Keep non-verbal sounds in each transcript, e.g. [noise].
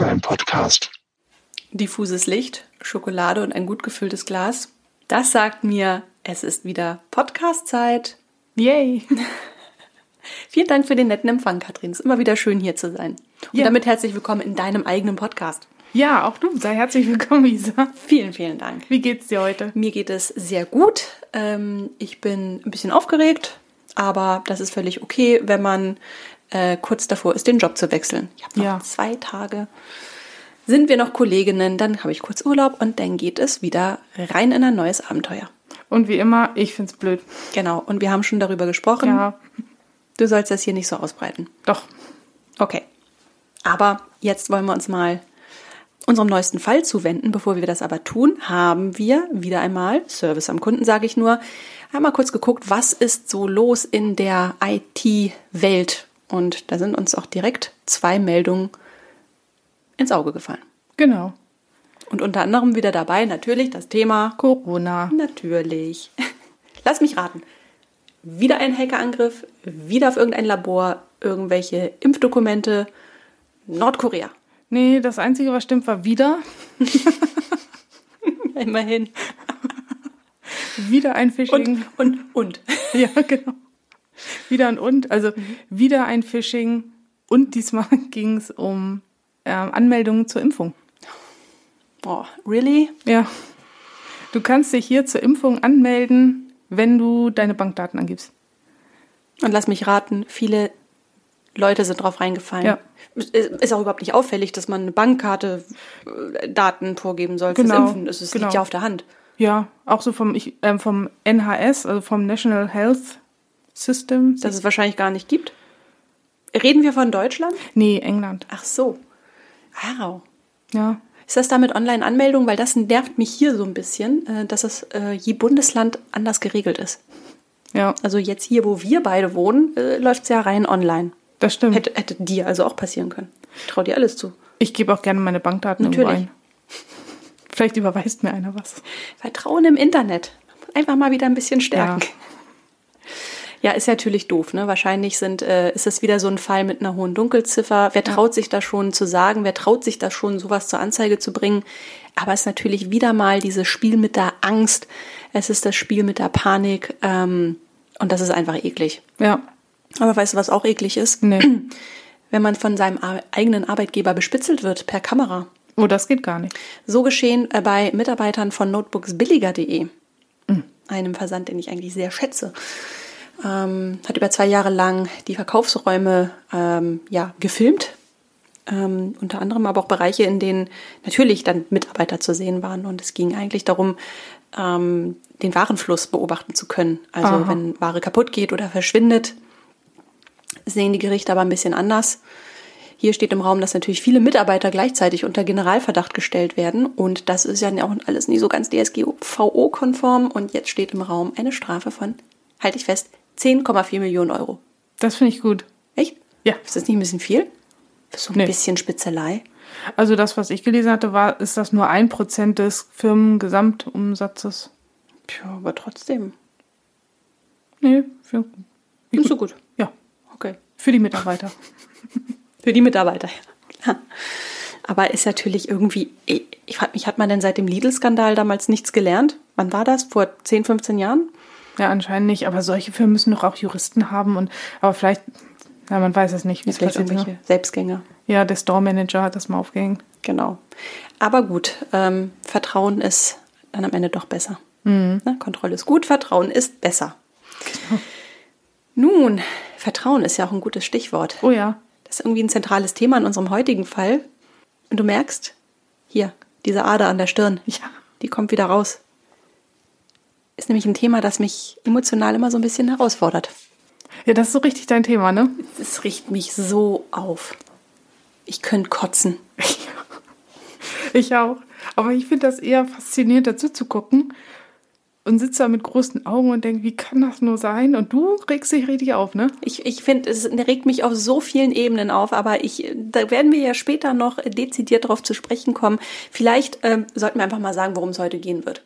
der eCrime Podcast. Diffuses Licht, Schokolade und ein gut gefülltes Glas. Das sagt mir, es ist wieder Podcast-Zeit. Yay! [laughs] Vielen Dank für den netten Empfang, Katrin. Es ist immer wieder schön, hier zu sein. Und Ja. damit herzlich willkommen in deinem eigenen Podcast. Ja, auch du, sei herzlich willkommen, Isa. Vielen, vielen Dank. Wie geht's dir heute? Mir geht es sehr gut. Ähm, ich bin ein bisschen aufgeregt, aber das ist völlig okay, wenn man äh, kurz davor ist, den Job zu wechseln. Ich habe noch Ja. zwei Tage. Sind wir noch Kolleginnen, dann habe ich kurz Urlaub und dann geht es wieder rein in ein neues Abenteuer. Und wie immer, ich find's blöd. Genau, und wir haben schon darüber gesprochen. Ja, Du sollst das hier nicht so ausbreiten. doch. Okay. Aber jetzt wollen wir uns mal unserem neuesten Fall zuwenden. Bevor wir das aber tun, haben wir wieder einmal, Service am Kunden sage ich nur, einmal kurz geguckt, was ist so los in der IT-Welt. Und da sind uns auch direkt zwei Meldungen ins Auge gefallen. Genau. Und unter anderem wieder dabei natürlich das Thema Corona. Natürlich. [laughs] Lass mich raten. Wieder ein Hackerangriff, wieder auf irgendein Labor, irgendwelche Impfdokumente, Nordkorea. Nee, das Einzige, was stimmt, war wieder. [laughs] Immerhin. Wieder ein Phishing. Und, und, und. Ja, genau. Wieder ein und. Also wieder ein Phishing. Und diesmal [laughs] ging's um ähm, Anmeldungen zur Impfung. Oh, really? Ja. Du kannst dich hier zur Impfung anmelden, wenn du deine Bankdaten angibst. Und lass mich raten, viele Leute sind drauf reingefallen. Ja. Ist- auch überhaupt nicht auffällig, dass man eine Bankkarte äh, Daten vorgeben soll fürs Genau, Impfen. Es es genau. liegt ja auf der Hand. Ja, auch so vom, ich, ähm, vom NHS, also vom National Health System. Dass es wahrscheinlich gar nicht gibt. Reden wir von Deutschland? nee, England. Ach so. Wow. Ja. Ist das da mit Online-Anmeldung? Weil das nervt mich hier so ein bisschen, äh, dass es äh, je Bundesland anders geregelt ist. Ja, Also jetzt hier, wo wir beide wohnen, äh, läuft es ja rein online. das stimmt. Hätte, hätte dir also auch passieren können. Ich traue dir alles zu. Ich gebe auch gerne meine Bankdaten Natürlich. ein. [laughs] Vielleicht überweist mir einer was. Vertrauen im Internet. Einfach mal wieder ein bisschen stärken. Ja, ist ja natürlich doof. Ne? Wahrscheinlich sind, äh, ist es wieder so ein Fall mit einer hohen Dunkelziffer. Wer traut sich da schon zu sagen? Wer traut sich da schon, sowas zur Anzeige zu bringen? Aber es ist natürlich wieder mal dieses Spiel mit der Angst. Es ist das Spiel mit der Panik. Ähm, und das ist einfach eklig. Ja. Aber weißt du, was auch eklig ist? Nee. [clears throat] Wenn man von seinem eigenen Arbeitgeber bespitzelt wird per Kamera. Oh, das geht gar nicht. So geschehen äh, bei Mitarbeitern von notebooksbilliger.de, einem Versand, den ich eigentlich sehr schätze. Ähm, hat über zwei Jahre lang die Verkaufsräume ähm, ja, gefilmt. Ähm, unter anderem aber auch Bereiche, in denen natürlich dann Mitarbeiter zu sehen waren. Und es ging eigentlich darum, ähm, den Warenfluss beobachten zu können. Also Aha. wenn Ware kaputt geht oder verschwindet, sehen die Gerichte aber ein bisschen anders. Hier steht im Raum, dass natürlich viele Mitarbeiter gleichzeitig unter Generalverdacht gestellt werden. Und das ist ja auch alles nie so ganz DSGVO-konform. Und jetzt steht im Raum eine Strafe von, halte ich fest, 10,4 Millionen Euro. Das finde ich gut. Echt? Ja. Ist das nicht ein bisschen viel? So ein Nee. bisschen Spitzelei? Also das, was ich gelesen hatte, war, ist das nur ein Prozent des Firmengesamtumsatzes. Tja, aber trotzdem. Nee, für, Nicht gut. so gut. Ja, Okay. für die Mitarbeiter. [laughs] Für die Mitarbeiter, ja. [laughs] Aber ist natürlich irgendwie, ich, ich frage mich, hat man denn seit dem Lidl-Skandal damals nichts gelernt? Wann war das? Vor 10, 15 Jahren? Ja, anscheinend nicht. Aber solche Firmen müssen doch auch Juristen haben und aber vielleicht, ja, man weiß es nicht, wie es Vielleicht irgendwelche Ne? Selbstgänger. Ja, der Store Manager hat das mal aufgehängt. Genau. Aber gut, ähm, Vertrauen ist dann am Ende doch besser. Ne? Kontrolle ist gut, Vertrauen ist besser. Nun, Vertrauen ist ja auch ein gutes Stichwort. Oh ja. Das ist irgendwie ein zentrales Thema in unserem heutigen Fall. Und du merkst, hier, diese Ader an der Stirn, Ja. die kommt wieder raus. Ist nämlich ein Thema, das mich emotional immer so ein bisschen herausfordert. Ja, das ist so richtig dein Thema, ne? Es riecht mich so auf. Ich könnte kotzen. [laughs] Ich auch. Aber ich finde das eher faszinierend, dazu zu gucken und sitze da mit großen Augen und denke, wie kann das nur sein? Und du regst dich richtig auf, ne? Ich, ich finde, es regt mich auf so vielen Ebenen auf, aber ich, da werden wir ja später noch dezidiert darauf zu sprechen kommen. Vielleicht ähm, sollten wir einfach mal sagen, worum es heute gehen wird.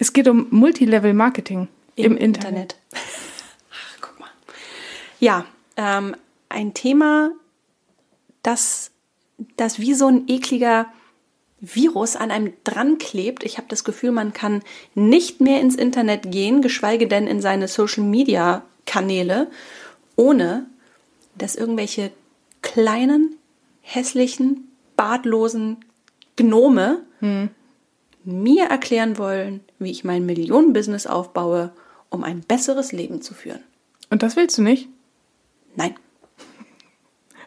Es geht um Multilevel-Marketing im, Internet. [laughs] Ach, guck mal. Ja, ähm, ein Thema, das das wie so ein ekliger Virus an einem dran klebt. Ich habe das Gefühl, man kann nicht mehr ins Internet gehen, geschweige denn in seine Social-Media-Kanäle, ohne dass irgendwelche kleinen, hässlichen, bartlosen Gnome hm. mir erklären wollen, wie ich mein Millionenbusiness aufbaue, um ein besseres Leben zu führen. Und das willst du nicht? Nein. [laughs]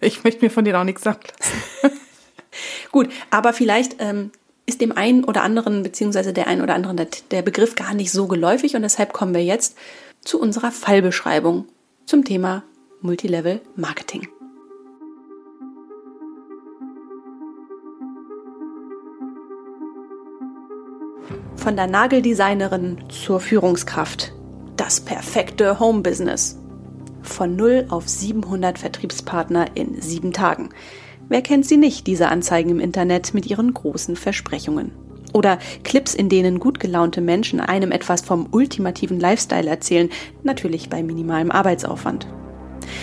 Ich möchte mir von denen auch nichts sagen lassen. [laughs] Gut, aber vielleicht ähm, ist dem einen oder anderen, beziehungsweise der einen oder anderen der, der Begriff gar nicht so geläufig und deshalb kommen wir jetzt zu unserer Fallbeschreibung zum Thema Multilevel Marketing. Von der Nageldesignerin zur Führungskraft. Das perfekte Home-Business. Von 0 auf 700 Vertriebspartner in sieben Tagen. Wer kennt sie nicht, diese Anzeigen im Internet mit ihren großen Versprechungen? Oder Clips, in denen gut gelaunte Menschen einem etwas vom ultimativen Lifestyle erzählen, natürlich bei minimalem Arbeitsaufwand.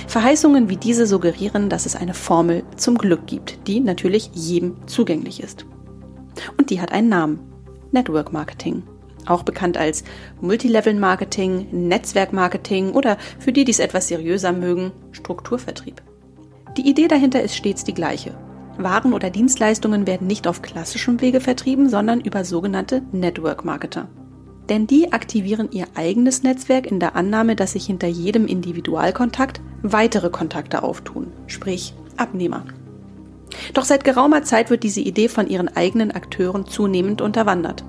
Verheißungen wie diese suggerieren, dass es eine Formel zum Glück gibt, die natürlich jedem zugänglich ist. Und die hat einen Namen. Network Marketing. Auch bekannt als Multilevel Marketing, Netzwerk Marketing oder für die, die es etwas seriöser mögen, Strukturvertrieb. Die Idee dahinter ist stets die gleiche. Waren oder Dienstleistungen werden nicht auf klassischem Wege vertrieben, sondern über sogenannte Network Marketer. Denn die aktivieren ihr eigenes Netzwerk in der Annahme, dass sich hinter jedem Individualkontakt weitere Kontakte auftun, sprich Abnehmer. Doch seit geraumer Zeit wird diese Idee von ihren eigenen Akteuren zunehmend unterwandert.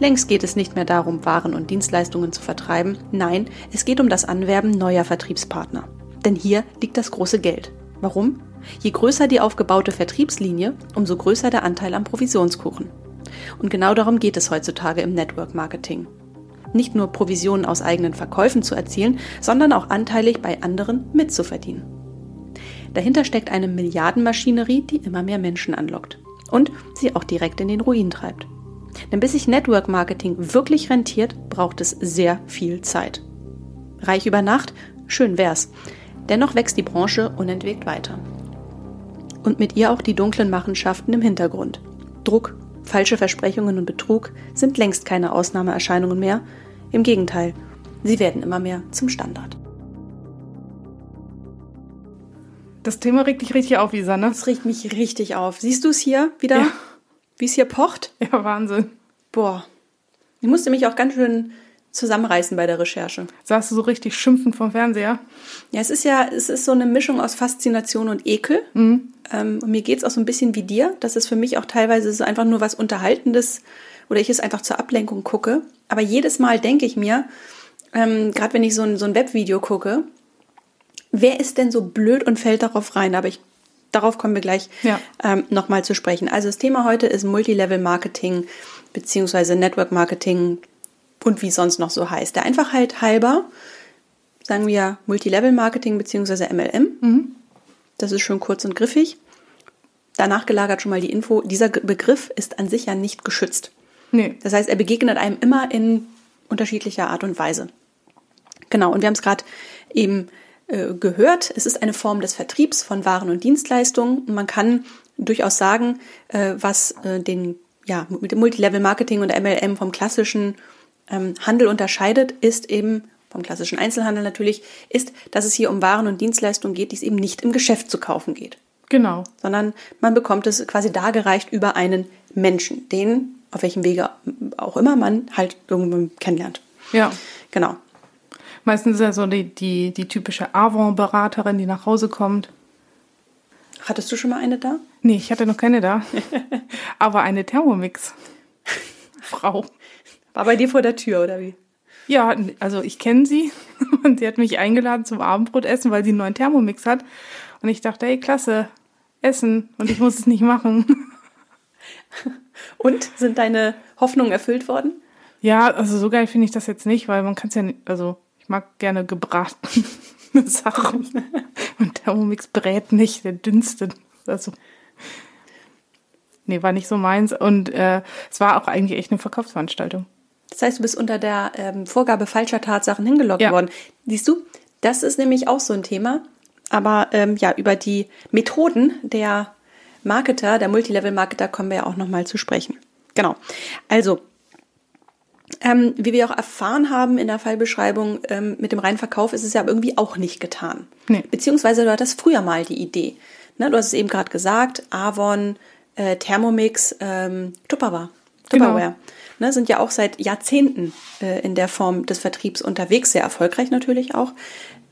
Längst geht es nicht mehr darum, Waren und Dienstleistungen zu vertreiben, nein, es geht um das Anwerben neuer Vertriebspartner. Denn hier liegt das große Geld. Warum? Je größer die aufgebaute Vertriebslinie, umso größer der Anteil am Provisionskuchen. Und genau darum geht es heutzutage im Network Marketing. Nicht nur Provisionen aus eigenen Verkäufen zu erzielen, sondern auch anteilig bei anderen mitzuverdienen. Dahinter steckt eine Milliardenmaschinerie, die immer mehr Menschen anlockt und sie auch direkt in den Ruin treibt. Denn bis sich Network Marketing wirklich rentiert, braucht es sehr viel Zeit. Reich über Nacht? Schön wär's. Dennoch wächst die Branche unentwegt weiter. Und mit ihr auch die dunklen Machenschaften im Hintergrund. Druck, falsche Versprechungen und Betrug sind längst keine Ausnahmeerscheinungen mehr. Im Gegenteil, sie werden immer mehr zum Standard. Das Thema regt dich richtig auf, Isa, ne? Das regt mich richtig auf. Siehst du es hier wieder? Ja. Wie es hier pocht? Ja, Wahnsinn. Boah. Ich musste mich auch ganz schön zusammenreißen bei der Recherche. Saßt du so richtig schimpfend vom Fernseher? Ja, es ist ja, es ist so eine Mischung aus Faszination und Ekel. Mhm. Ähm, und mir geht es auch so ein bisschen wie dir. Das ist für mich auch teilweise so einfach nur was Unterhaltendes oder ich es einfach zur Ablenkung gucke. Aber jedes Mal denke ich mir, ähm, gerade wenn ich so ein, so ein Webvideo gucke, wer ist denn so blöd und fällt darauf rein? Aber ich, darauf kommen wir gleich ja. ähm, nochmal zu sprechen. Also das Thema heute ist Multilevel Marketing beziehungsweise Network Marketing und wie sonst noch so heißt. Der Einfachheit halber sagen wir Multilevel Marketing bzw. MLM. Mhm. Das ist schon kurz und griffig. Danach gelagert schon mal die Info, dieser Begriff ist an sich ja nicht geschützt. Nee. Das heißt, er begegnet einem immer in unterschiedlicher Art und Weise. Genau, und wir haben es gerade eben äh, gehört, es ist eine Form des Vertriebs von Waren und Dienstleistungen. Und man kann durchaus sagen, äh, was äh, den ja, mit dem Multilevel Marketing und MLM vom klassischen ähm, Handel unterscheidet, ist eben vom klassischen Einzelhandel natürlich, ist, dass es hier um Waren und Dienstleistungen geht, die es eben nicht im Geschäft zu kaufen geht. Genau. Sondern man bekommt es quasi dargereicht über einen Menschen, den, auf welchem Wege auch immer man halt irgendwo kennenlernt. Ja. Genau. Meistens ist ja so die, die, die typische Avon-Beraterin, die nach Hause kommt. Hattest du schon mal eine da? Nee, ich hatte noch keine da. [laughs] Aber eine Thermomix. [laughs] Frau. War bei dir vor der Tür, oder wie? Ja, also ich kenne sie [laughs] und sie hat mich eingeladen zum Abendbrotessen, weil sie einen neuen Thermomix hat. Und ich dachte, hey, klasse, Essen und ich muss es nicht machen. Und sind deine Hoffnungen erfüllt worden? Ja, also so geil finde ich das jetzt nicht, weil man kann es ja nicht, also ich mag gerne gebratene [laughs] Sachen. Und Thermomix brät nicht, der dünstet. Also nee, war nicht so meins. Und äh, es war auch eigentlich echt eine Verkaufsveranstaltung. Das heißt, du bist unter der ähm, Vorgabe falscher Tatsachen hingelockt ja. worden. Siehst du, das ist nämlich auch so ein Thema. Aber ähm, ja, über die Methoden der Marketer, der Multilevel-Marketer, kommen wir ja auch nochmal zu sprechen. Genau. Also, ähm, wie wir auch erfahren haben in der Fallbeschreibung, ähm, mit dem reinen Verkauf ist es ja irgendwie auch nicht getan. Nee. Beziehungsweise du hattest früher mal die Idee. Ne, du hast es eben gerade gesagt, Avon, äh, Thermomix, ähm, Tupperware. Genau. Tupperware. Ne, sind ja auch seit Jahrzehnten äh, in der Form des Vertriebs unterwegs, sehr erfolgreich natürlich auch.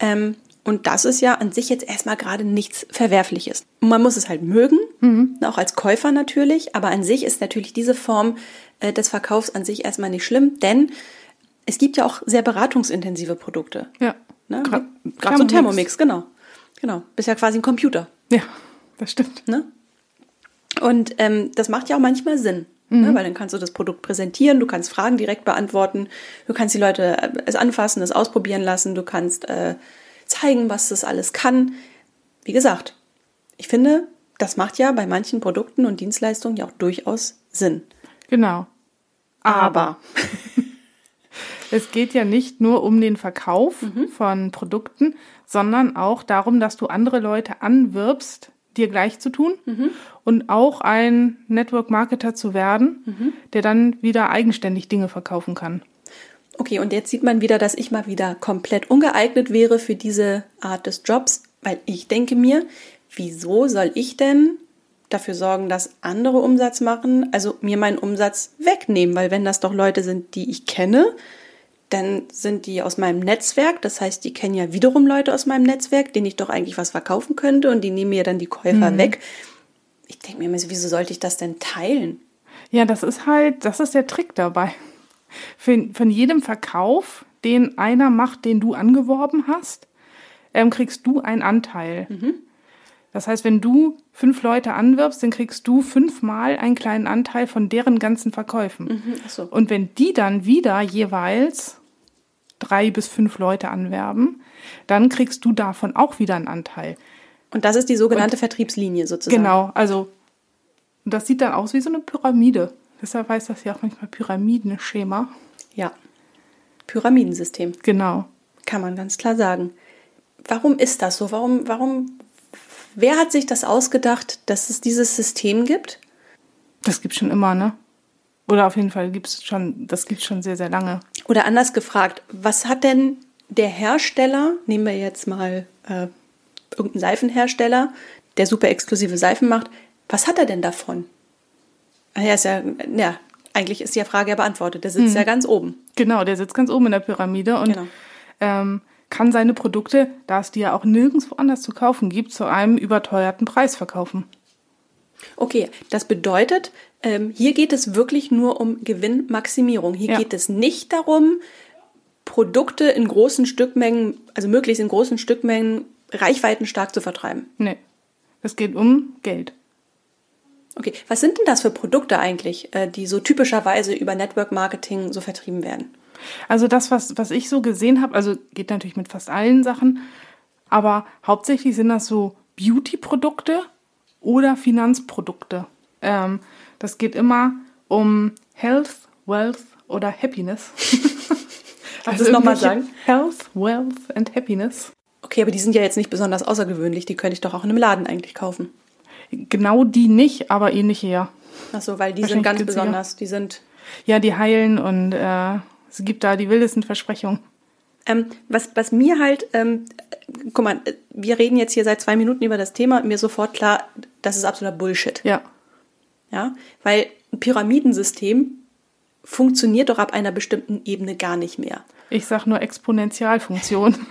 Ähm, und das ist ja an sich jetzt erstmal gerade nichts Verwerfliches. Und man muss es halt mögen, Mhm. auch als Käufer natürlich, aber an sich ist natürlich diese Form äh, des Verkaufs an sich erstmal nicht schlimm, denn es gibt ja auch sehr beratungsintensive Produkte. Ja. Ne? Gerade so ein Thermomix, genau. Genau. Bist ja quasi ein Computer. Ja, das stimmt. Ne? Und ähm, das macht ja auch manchmal Sinn. Ne? Weil dann kannst du das Produkt präsentieren, du kannst Fragen direkt beantworten, du kannst die Leute äh, es anfassen, es ausprobieren lassen, du kannst äh, zeigen, was das alles kann. Wie gesagt, ich finde, das macht ja bei manchen Produkten und Dienstleistungen ja auch durchaus Sinn. Genau. Aber, [laughs] Es geht ja nicht nur um den Verkauf von Produkten, sondern auch darum, dass du andere Leute anwirbst, dir gleich zu tun und auch ein Network Marketer zu werden, der dann wieder eigenständig Dinge verkaufen kann. okay, und jetzt sieht man wieder, dass ich mal wieder komplett ungeeignet wäre für diese Art des Jobs, weil ich denke mir, wieso soll ich denn dafür sorgen, dass andere Umsatz machen, also mir meinen Umsatz wegnehmen, weil wenn das doch Leute sind, die ich kenne, dann sind die aus meinem Netzwerk, das heißt, die kennen ja wiederum Leute aus meinem Netzwerk, denen ich doch eigentlich was verkaufen könnte und die nehmen mir dann die Käufer weg. Ich denke mir immer so, wieso sollte ich das denn teilen? Ja, das ist halt, das ist der Trick dabei. Für, von jedem Verkauf, den einer macht, den du angeworben hast, ähm, kriegst du einen Anteil. Das heißt, wenn du fünf Leute anwirbst, dann kriegst du fünfmal einen kleinen Anteil von deren ganzen Verkäufen. ach so. Und wenn die dann wieder jeweils drei bis fünf Leute anwerben, dann kriegst du davon auch wieder einen Anteil. Und das ist die sogenannte Vertriebslinie sozusagen. Genau, also und das sieht dann aus wie so eine Pyramide. Deshalb heißt das ja auch manchmal Pyramidenschema. Ja. Pyramidensystem. Genau. Kann man ganz klar sagen. Warum ist das so? Warum, warum, wer hat sich das ausgedacht, dass es dieses System gibt? Das gibt's schon immer, ne? Oder auf jeden Fall gibt's schon, das gibt's schon sehr, sehr lange. Oder anders gefragt, was hat denn der Hersteller, nehmen wir jetzt mal äh, irgendeinen Seifenhersteller, der super exklusive Seifen macht, was hat er denn davon? Ah ja, ist ja, ja, eigentlich ist die Frage ja beantwortet. Der sitzt ja ganz oben. Genau, der sitzt ganz oben in der Pyramide und Genau. ähm, kann seine Produkte, da es die ja auch nirgendwo anders zu kaufen gibt, zu einem überteuerten Preis verkaufen. Okay, das bedeutet, ähm, hier geht es wirklich nur um Gewinnmaximierung. Hier Ja. geht es nicht darum, Produkte in großen Stückmengen, also möglichst in großen Stückmengen, reichweitenstark zu vertreiben. Nee. Es geht um Geld. Okay, was sind denn das für Produkte eigentlich, äh, die so typischerweise über Network Marketing so vertrieben werden? Also das, was, was ich so gesehen habe, also geht natürlich mit fast allen Sachen, aber hauptsächlich sind das so Beauty-Produkte oder Finanzprodukte. Ähm, das geht immer um Health, Wealth oder Happiness. [laughs] Kannst du es noch mal irgendwelche sagen? Health, Wealth and Happiness. Okay, aber die sind ja jetzt nicht besonders außergewöhnlich, die könnte ich doch auch in einem Laden eigentlich kaufen. Genau die nicht, aber ähnliche ja. Ach so, weil die sind ganz günstiger. besonders, die sind Ja, die heilen und äh, es gibt da die wildesten Versprechungen. Ähm, was, was mir halt, ähm, äh, guck mal, wir reden jetzt hier seit zwei Minuten über das Thema mir sofort klar, das ist absoluter Bullshit. Ja, Ja, weil ein Pyramidensystem funktioniert doch ab einer bestimmten Ebene gar nicht mehr. ich sag nur Exponentialfunktion. [laughs]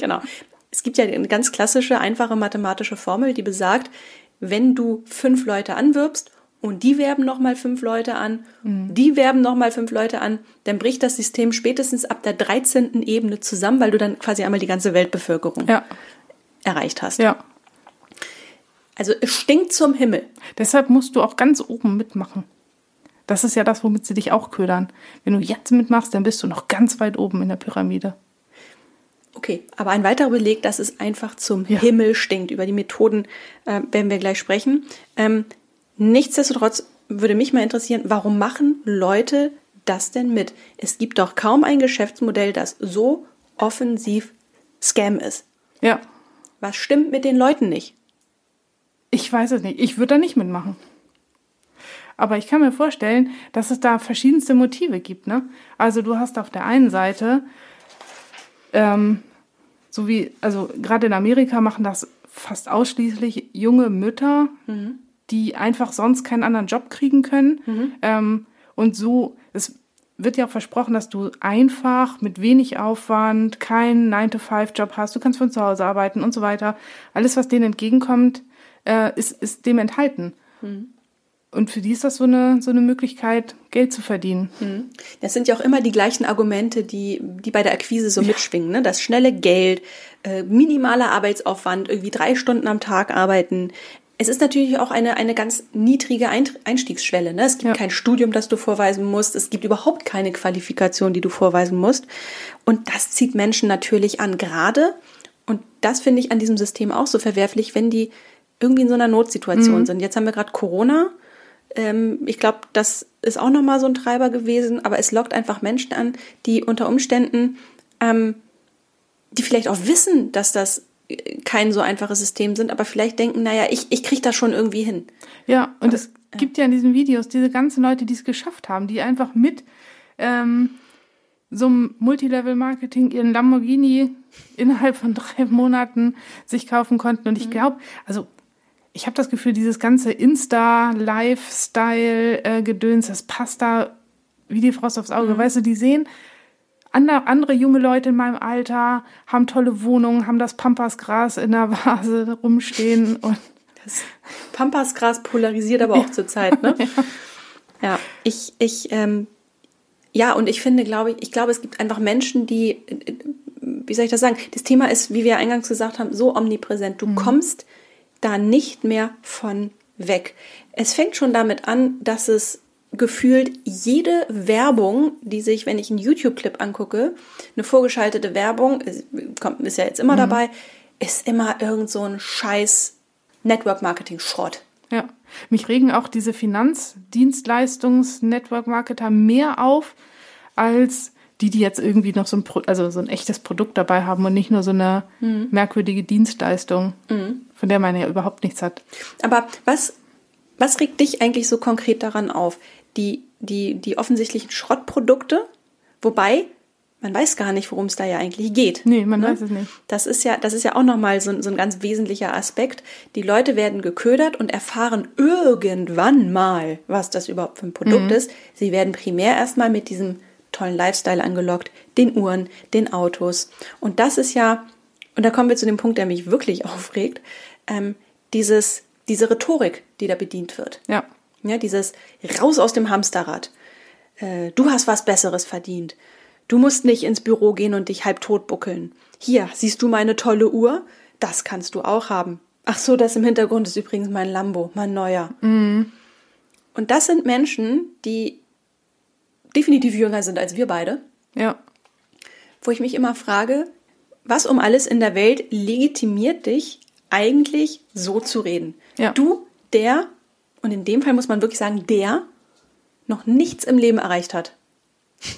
Genau. Es gibt ja eine ganz klassische, einfache mathematische Formel, die besagt, wenn du fünf Leute anwirbst und die werben nochmal fünf Leute an, die werben nochmal fünf Leute an, dann bricht das System spätestens ab der 13. Ebene zusammen, weil du dann quasi einmal die ganze Weltbevölkerung ja, erreicht hast. ja. Also es stinkt zum Himmel. Deshalb musst du auch ganz oben mitmachen. Das ist ja das, womit sie dich auch ködern. Wenn du jetzt mitmachst, dann bist du noch ganz weit oben in der Pyramide. Okay, aber ein weiterer Beleg, dass es einfach zum Ja. Himmel stinkt. Über die Methoden äh, werden wir gleich sprechen. Ähm, nichtsdestotrotz würde mich mal interessieren, warum machen Leute das denn mit? Es gibt doch kaum ein Geschäftsmodell, das so offensiv Scam ist. Ja, Was stimmt mit den Leuten nicht? Ich weiß es nicht. Ich würde da nicht mitmachen. Aber ich kann mir vorstellen, dass es da verschiedenste Motive gibt. Ne? Also du hast auf der einen Seite, ähm, so wie, also gerade in Amerika machen das fast ausschließlich junge Mütter, mhm. Die einfach sonst keinen anderen Job kriegen können. Mhm. Ähm, und so, es wird ja auch versprochen, dass du einfach mit wenig Aufwand keinen 9-to-5-Job hast. Du kannst von zu Hause arbeiten und so weiter. Alles, was denen entgegenkommt, äh, ist, ist dem enthalten. Mhm. Und für die ist das so eine, so eine Möglichkeit, Geld zu verdienen. Mhm. Das sind ja auch immer die gleichen Argumente, die, die bei der Akquise so ja. mitschwingen. Ne? Das schnelle Geld, äh, minimaler Arbeitsaufwand, irgendwie drei Stunden am Tag arbeiten. Es ist natürlich auch eine, eine ganz niedrige Einstiegsschwelle. Ne? Es gibt ja. kein Studium, das du vorweisen musst. Es gibt überhaupt keine Qualifikation, die du vorweisen musst. Und das zieht Menschen natürlich an. Gerade, und das finde ich an diesem System auch so verwerflich, wenn die irgendwie in so einer Notsituation mhm. sind. Jetzt haben wir gerade Corona ähm, ich glaube, das ist auch nochmal so ein Treiber gewesen, aber es lockt einfach Menschen an, die unter Umständen, ähm, die vielleicht auch wissen, dass das kein so einfaches System sind, aber vielleicht denken, naja, ich, ich kriege das schon irgendwie hin. Ja, und es äh, gibt ja in diesen Videos diese ganzen Leute, die es geschafft haben, die einfach mit ähm, so einem Multilevel-Marketing ihren Lamborghini innerhalb von drei Monaten sich kaufen konnten. Und ich mhm. glaube, also ich habe das Gefühl, dieses ganze Insta-Lifestyle-Gedöns, das passt da wie die Frost aufs Auge. Mhm. Weißt du, die sehen andere, andere junge Leute in meinem Alter, haben tolle Wohnungen, haben das Pampasgras in der Vase rumstehen [laughs] und das Pampasgras polarisiert aber auch ja. zur Zeit, ne? [laughs] ja. ja, ich, ich, ähm, ja, und ich finde, glaube ich, ich glaube, es gibt einfach Menschen, die, wie soll ich das sagen? Das Thema ist, wie wir eingangs gesagt haben, so omnipräsent. Du mhm. kommst da nicht mehr von weg. Es fängt schon damit an, dass es gefühlt jede Werbung, die sich, wenn ich einen YouTube-Clip angucke, eine vorgeschaltete Werbung, kommt, ist ja jetzt immer mhm. dabei, ist immer irgend so ein scheiß Network-Marketing-Schrott. Ja, mich regen auch diese Finanzdienstleistungs-Network-Marketer mehr auf als die, die jetzt irgendwie noch so ein, Pro also so ein echtes Produkt dabei haben und nicht nur so eine mhm. merkwürdige Dienstleistung, mhm. von der man ja überhaupt nichts hat. Aber was, was regt dich eigentlich so konkret daran auf? Die, die, die offensichtlichen Schrottprodukte, wobei man weiß gar nicht, worum es da ja eigentlich geht. Nee, man ne? weiß es nicht. Das ist ja, das ist ja auch nochmal so, so ein ganz wesentlicher Aspekt. Die Leute werden geködert und erfahren irgendwann mal, was das überhaupt für ein Produkt mhm. ist. Sie werden primär erstmal mit diesem tollen Lifestyle angelockt, den Uhren, den Autos. Und das ist ja, und da kommen wir zu dem Punkt, der mich wirklich [laughs] aufregt, ähm, dieses, diese Rhetorik, die da bedient wird. Ja. Ja, dieses raus aus dem Hamsterrad. Äh, du hast was Besseres verdient. Du musst nicht ins Büro gehen und dich halb tot buckeln. Hier, siehst du meine tolle Uhr? Das kannst du auch haben. Ach so, das im Hintergrund ist übrigens mein Lambo, mein neuer. Mhm. Und das sind Menschen, die definitiv jünger sind als wir beide. Ja. Wo ich mich immer frage, was um alles in der Welt legitimiert dich eigentlich so zu reden? Ja. Du, der, und in dem Fall muss man wirklich sagen, der noch nichts im Leben erreicht hat. [laughs]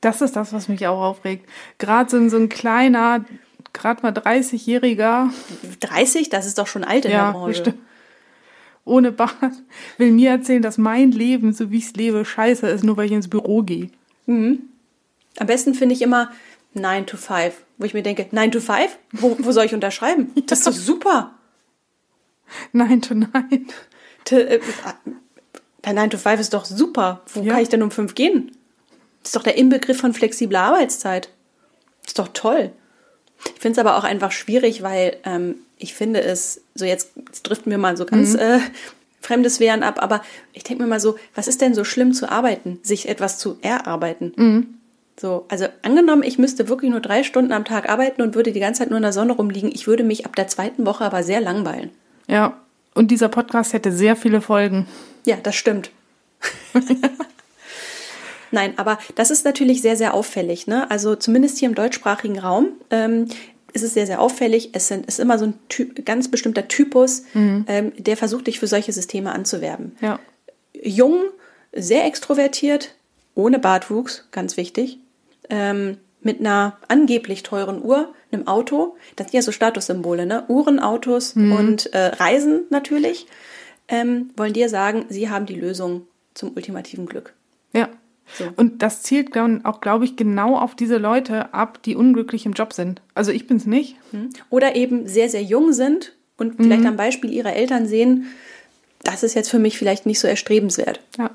Das ist das, was mich auch aufregt. Gerade so, so ein kleiner, gerade mal 30-Jähriger. 30? Das ist doch schon alt in ja, der Branche. Bestimmt ohne Bart will mir erzählen, dass mein Leben, so wie ich es lebe, scheiße ist, nur weil ich ins Büro gehe. Mhm. Am besten finde ich immer 9 to 5, wo ich mir denke, 9 to 5? Wo, wo soll ich unterschreiben? Das ist doch super. [laughs] 9 to 9. Äh, der 9 to 5 ist doch super. Wo ja. kann ich denn um 5 gehen? Das ist doch der Inbegriff von flexibler Arbeitszeit. Das ist doch toll. Ich finde es aber auch einfach schwierig, weil ähm, ich finde es, so jetzt, jetzt driften wir mal so ganz mhm. äh, fremdes Wehren ab, aber ich denke mir mal so, was ist denn so schlimm zu arbeiten, sich etwas zu erarbeiten? Mhm. So, also angenommen, ich müsste wirklich nur drei Stunden am Tag arbeiten und würde die ganze Zeit nur in der Sonne rumliegen, ich würde mich ab der zweiten Woche aber sehr langweilen. Ja, und dieser Podcast hätte sehr viele Folgen. Ja, das stimmt. [laughs] Nein, aber das ist natürlich sehr, sehr auffällig. Ne? Also zumindest hier im deutschsprachigen Raum ähm, ist es sehr, sehr auffällig. Es sind, ist immer so ein typ, ganz bestimmter Typus, mhm. ähm, der versucht, dich für solche Systeme anzuwerben. Ja. Jung, sehr extrovertiert, ohne Bartwuchs, ganz wichtig. Ähm, mit einer angeblich teuren Uhr, einem Auto, das sind ja so Statussymbole, ne? Uhren, Autos mhm. und äh, Reisen natürlich, ähm, wollen dir sagen, sie haben die Lösung zum ultimativen Glück. Ja. So. Und das zielt auch, glaube ich, genau auf diese Leute ab, die unglücklich im Job sind. Also ich bin es nicht. Mhm. Oder eben sehr, sehr jung sind und vielleicht mhm. am Beispiel ihrer Eltern sehen, das ist jetzt für mich vielleicht nicht so erstrebenswert. Ja.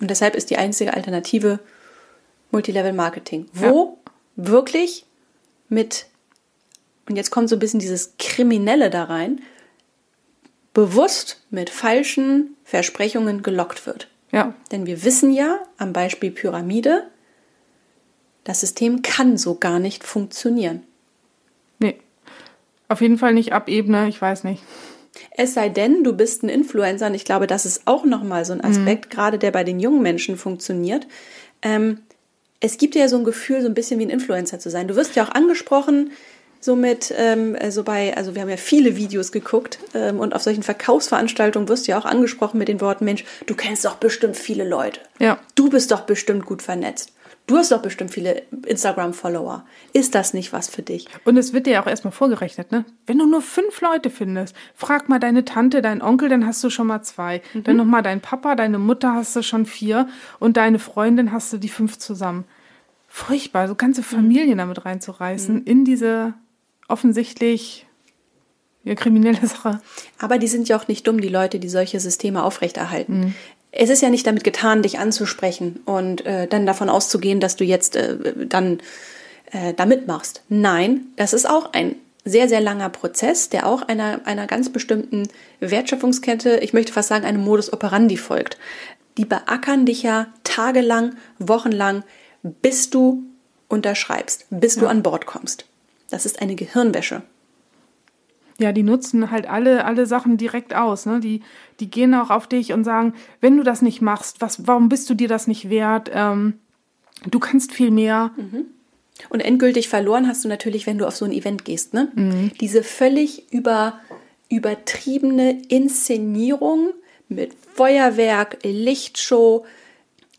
Und deshalb ist die einzige Alternative Multilevel Marketing, wo ja. wirklich mit, und jetzt kommt so ein bisschen dieses Kriminelle da rein, bewusst mit falschen Versprechungen gelockt wird. Ja. Denn wir wissen ja am Beispiel Pyramide, das System kann so gar nicht funktionieren. Nee. Auf jeden Fall nicht ab Ebene, ich weiß nicht. Es sei denn, du bist ein Influencer, und ich glaube, das ist auch nochmal so ein Aspekt, mhm. gerade der bei den jungen Menschen funktioniert. Ähm, es gibt ja so ein Gefühl, so ein bisschen wie ein Influencer zu sein. Du wirst ja auch angesprochen, so mit, ähm, so bei, also wir haben ja viele Videos geguckt ähm, und auf solchen Verkaufsveranstaltungen wirst du ja auch angesprochen mit den Worten, Mensch, du kennst doch bestimmt viele Leute. Ja. Du bist doch bestimmt gut vernetzt. Du hast doch bestimmt viele Instagram-Follower. Ist das nicht was für dich? Und es wird dir ja auch erstmal vorgerechnet, ne? Wenn du nur fünf Leute findest, frag mal deine Tante, deinen Onkel, dann hast du schon mal zwei. Mhm. Dann nochmal dein Papa, deine Mutter hast du schon vier und deine Freundin hast du die fünf zusammen. Furchtbar, so ganze Familien mhm. damit reinzureißen mhm. in diese offensichtlich ja, kriminelle Sache. Aber die sind ja auch nicht dumm, die Leute, die solche Systeme aufrechterhalten. Mhm es ist ja nicht damit getan, dich anzusprechen und äh, dann davon auszugehen, dass du jetzt äh, dann äh, da mitmachst. Nein, das ist auch ein sehr, sehr langer Prozess, der auch einer, einer ganz bestimmten Wertschöpfungskette, ich möchte fast sagen, einem Modus operandi folgt. Die beackern dich ja tagelang, wochenlang, bis du unterschreibst, bis ja. du an Bord kommst. Das ist eine Gehirnwäsche. Ja, die nutzen halt alle, alle Sachen direkt aus. Ne? Die, die gehen auch auf dich und sagen, wenn du das nicht machst, was, warum bist du dir das nicht wert? Ähm, du kannst viel mehr. Mhm. Und endgültig verloren hast du natürlich, wenn du auf so ein Event gehst. Ne? Mhm. Diese völlig über, übertriebene Inszenierung mit Feuerwerk, Lichtshow,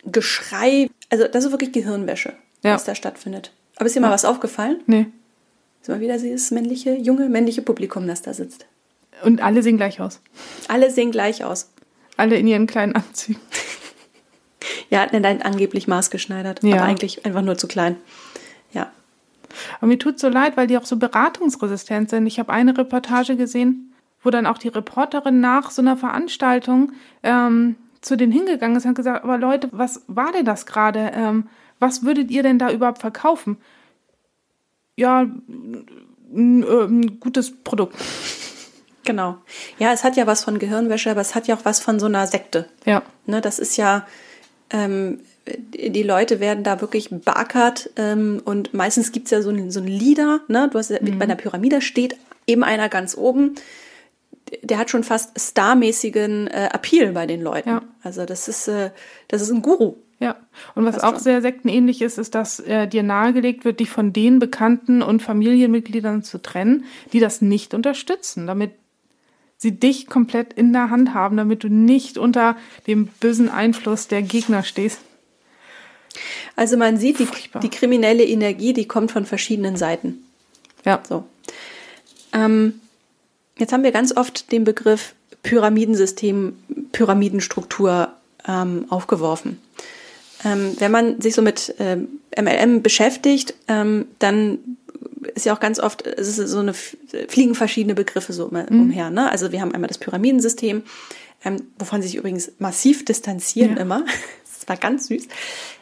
Geschrei. Also das ist wirklich Gehirnwäsche, ja. was da stattfindet. Aber ist dir mal was aufgefallen? Nee. Ist mal wieder dieses männliche, junge, männliche Publikum, das da sitzt. Und alle sehen gleich aus. Alle sehen gleich aus. Alle in ihren kleinen Anzügen. [laughs] ja, nein, angeblich maßgeschneidert, ja. aber eigentlich einfach nur zu klein. Ja. Aber mir tut so leid, weil die auch so beratungsresistent sind. Ich habe eine Reportage gesehen, wo dann auch die Reporterin nach so einer Veranstaltung ähm, zu denen hingegangen ist und hat gesagt, aber Leute, was war denn das gerade? Ähm, was würdet ihr denn da überhaupt verkaufen? Ja, ein, äh, ein gutes Produkt. Genau. Ja, es hat ja was von Gehirnwäsche, aber es hat ja auch was von so einer Sekte. Ja. Ne, das ist ja, ähm, die Leute werden da wirklich beackert ähm, und meistens gibt es ja so einen, so Leader, ne? Du hast mhm. bei einer Pyramide steht eben einer ganz oben, der hat schon fast starmäßigen äh, Appeal bei den Leuten. Ja. Also das ist, äh, das ist ein Guru. Ja, und was auch sehr sektenähnlich ist, ist, dass äh, dir nahegelegt wird, dich von den Bekannten und Familienmitgliedern zu trennen, die das nicht unterstützen, damit sie dich komplett in der Hand haben, damit du nicht unter dem bösen Einfluss der Gegner stehst. Also man sieht, die, die kriminelle Energie, die kommt von verschiedenen Seiten. Ja. So. Ähm, jetzt haben wir ganz oft den Begriff Pyramidensystem, Pyramidenstruktur ähm, aufgeworfen. Ähm, wenn man sich so mit ähm, MLM beschäftigt, ähm, dann ist ja auch ganz oft, es ist so eine, fliegen verschiedene Begriffe so mhm. umher. Ne? Also wir haben einmal das Pyramidensystem, ähm, wovon sie sich übrigens massiv distanzieren ja. immer. [laughs] das war ganz süß.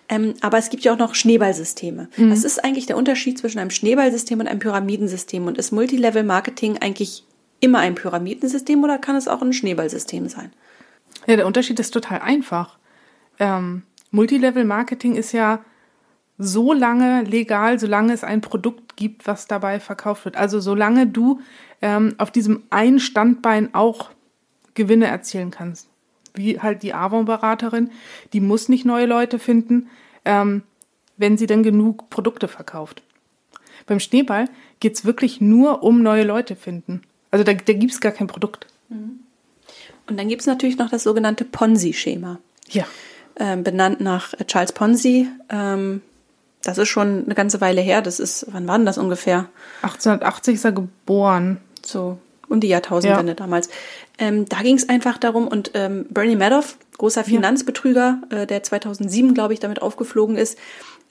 Ähm, aber es gibt ja auch noch Schneeballsysteme. Mhm. Was ist eigentlich der Unterschied zwischen einem Schneeballsystem und einem Pyramidensystem? Und ist Multilevel-Marketing eigentlich immer ein Pyramidensystem oder kann es auch ein Schneeballsystem sein? Ja, der Unterschied ist total einfach. Ähm, Multilevel-Marketing ist ja so lange legal, solange es ein Produkt gibt, was dabei verkauft wird. Also solange du ähm, auf diesem einen Standbein auch Gewinne erzielen kannst. Wie halt die Avon-Beraterin, die muss nicht neue Leute finden, ähm, wenn sie denn genug Produkte verkauft. Beim Schneeball geht es wirklich nur um neue Leute finden. Also da, da gibt es gar kein Produkt. Mhm. Und dann gibt es natürlich noch das sogenannte Ponzi-Schema. Ja. Ähm, benannt nach Charles Ponzi, ähm, Das ist schon eine ganze Weile her. Das ist, wann war denn das ungefähr? 1880 ist er geboren. So um die Jahrtausendwende Ja. damals. Ähm, da ging es einfach darum, und ähm, Bernie Madoff, großer Finanzbetrüger, äh, der 2007, glaube ich, damit aufgeflogen ist,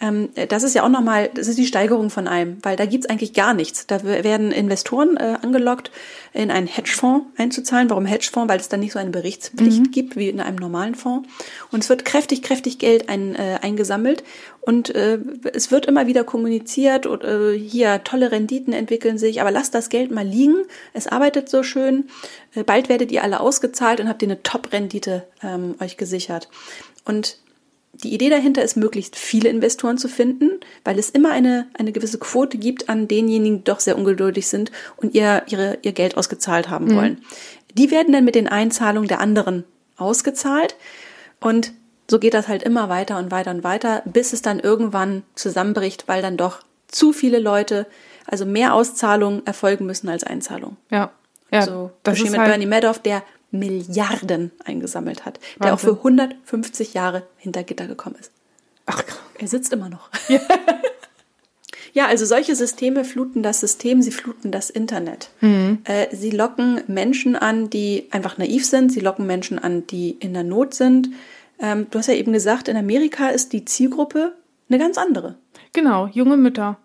ähm, äh, das ist ja auch nochmal, das ist die Steigerung von einem, weil da gibt's eigentlich gar nichts. Da werden Investoren äh, angelockt, in einen Hedgefonds einzuzahlen. Warum Hedgefonds? Weil es dann nicht so eine Berichtspflicht gibt wie in einem normalen Fonds. Und es wird kräftig, kräftig Geld ein, äh, eingesammelt und äh, es wird immer wieder kommuniziert und äh, hier tolle Renditen entwickeln sich, aber lasst das Geld mal liegen. Es arbeitet so schön. Äh, bald werdet ihr alle ausgezahlt und habt ihr eine Top-Rendite ähm, euch gesichert. Und die Idee dahinter ist, möglichst viele Investoren zu finden, weil es immer eine, eine gewisse Quote gibt an denjenigen, die doch sehr ungeduldig sind und ihr, ihre, ihr Geld ausgezahlt haben wollen. Die werden dann mit den Einzahlungen der anderen ausgezahlt und so geht das halt immer weiter und weiter und weiter, bis es dann irgendwann zusammenbricht, weil dann doch zu viele Leute, also mehr Auszahlungen erfolgen müssen als Einzahlungen. Ja. Ja, so, das ist mit halt, Bernie Madoff, der Milliarden eingesammelt hat, der auch Wahnsinn. für 150 Jahre hinter Gitter gekommen ist. ach, Er sitzt immer noch. [laughs] Ja. also solche Systeme fluten das System, sie fluten das Internet. Äh, sie locken Menschen an, die einfach naiv sind, sie locken Menschen an, die in der Not sind. Ähm, du hast ja eben gesagt, in Amerika ist die Zielgruppe eine ganz andere. genau, junge Mütter.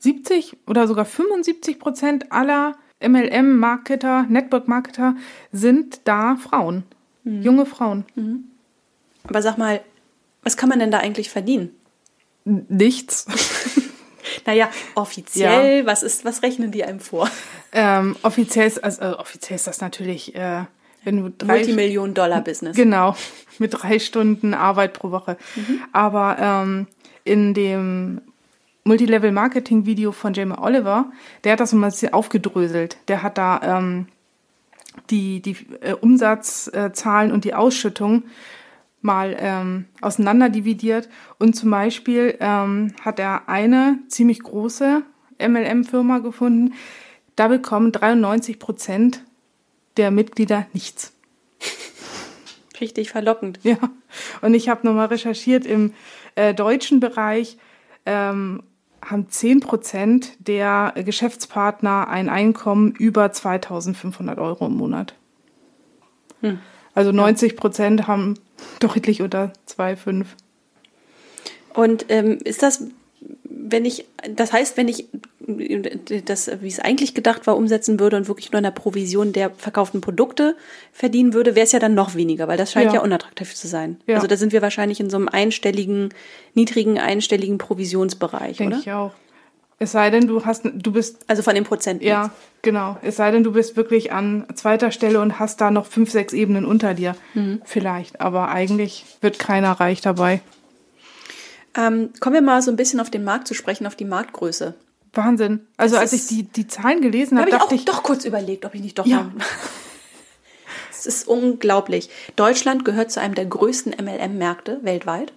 70 oder sogar 75 Prozent aller MLM-Marketer, Network-Marketer sind da Frauen. Junge Frauen. Aber sag mal, was kann man denn da eigentlich verdienen? Nichts. [laughs] Naja, offiziell, was ist, was rechnen die einem vor? ähm, offiziell, ist, also, also offiziell ist das natürlich, äh, wenn du drei Multimillion-Dollar-Business. Genau, mit drei Stunden Arbeit pro Woche. Aber ähm, in dem Multilevel-Marketing-Video von Jamie Oliver, der hat das mal ein bisschen aufgedröselt. Der hat da ähm, die, die äh, Umsatzzahlen und die Ausschüttung mal ähm, auseinander dividiert. Und zum Beispiel ähm, hat er eine ziemlich große MLM-Firma gefunden. Da bekommen 93 Prozent der Mitglieder nichts. Richtig verlockend. Ja, und ich habe nochmal recherchiert, im äh, deutschen Bereich ähm, haben 10 Prozent der Geschäftspartner ein Einkommen über 2500 Euro im Monat. Also 90 Prozent haben [laughs] deutlich unter 2,5. Und ähm, ist das, wenn ich, das heißt, wenn ich das, wie es eigentlich gedacht war, umsetzen würde und wirklich nur in der Provision der verkauften Produkte verdienen würde, wäre es ja dann noch weniger, weil das scheint ja, Ja. unattraktiv zu sein. Ja. Also da sind wir wahrscheinlich in so einem einstelligen, niedrigen, einstelligen Provisionsbereich, Denke oder? ich auch. Es sei denn, du hast, du bist Also von den Prozenten. Ja, genau. Es sei denn, du bist wirklich an zweiter Stelle und hast da noch fünf, sechs Ebenen unter dir. Vielleicht. Aber eigentlich wird keiner reich dabei. Ähm, kommen wir mal so ein bisschen auf den Markt zu sprechen, auf die Marktgröße. Wahnsinn. Also Das als ich die, die Zahlen gelesen habe, habe ich auch ich, doch kurz überlegt, ob ich nicht doch Ja. [laughs] Es ist unglaublich. Deutschland gehört zu einem der größten MLM-Märkte weltweit.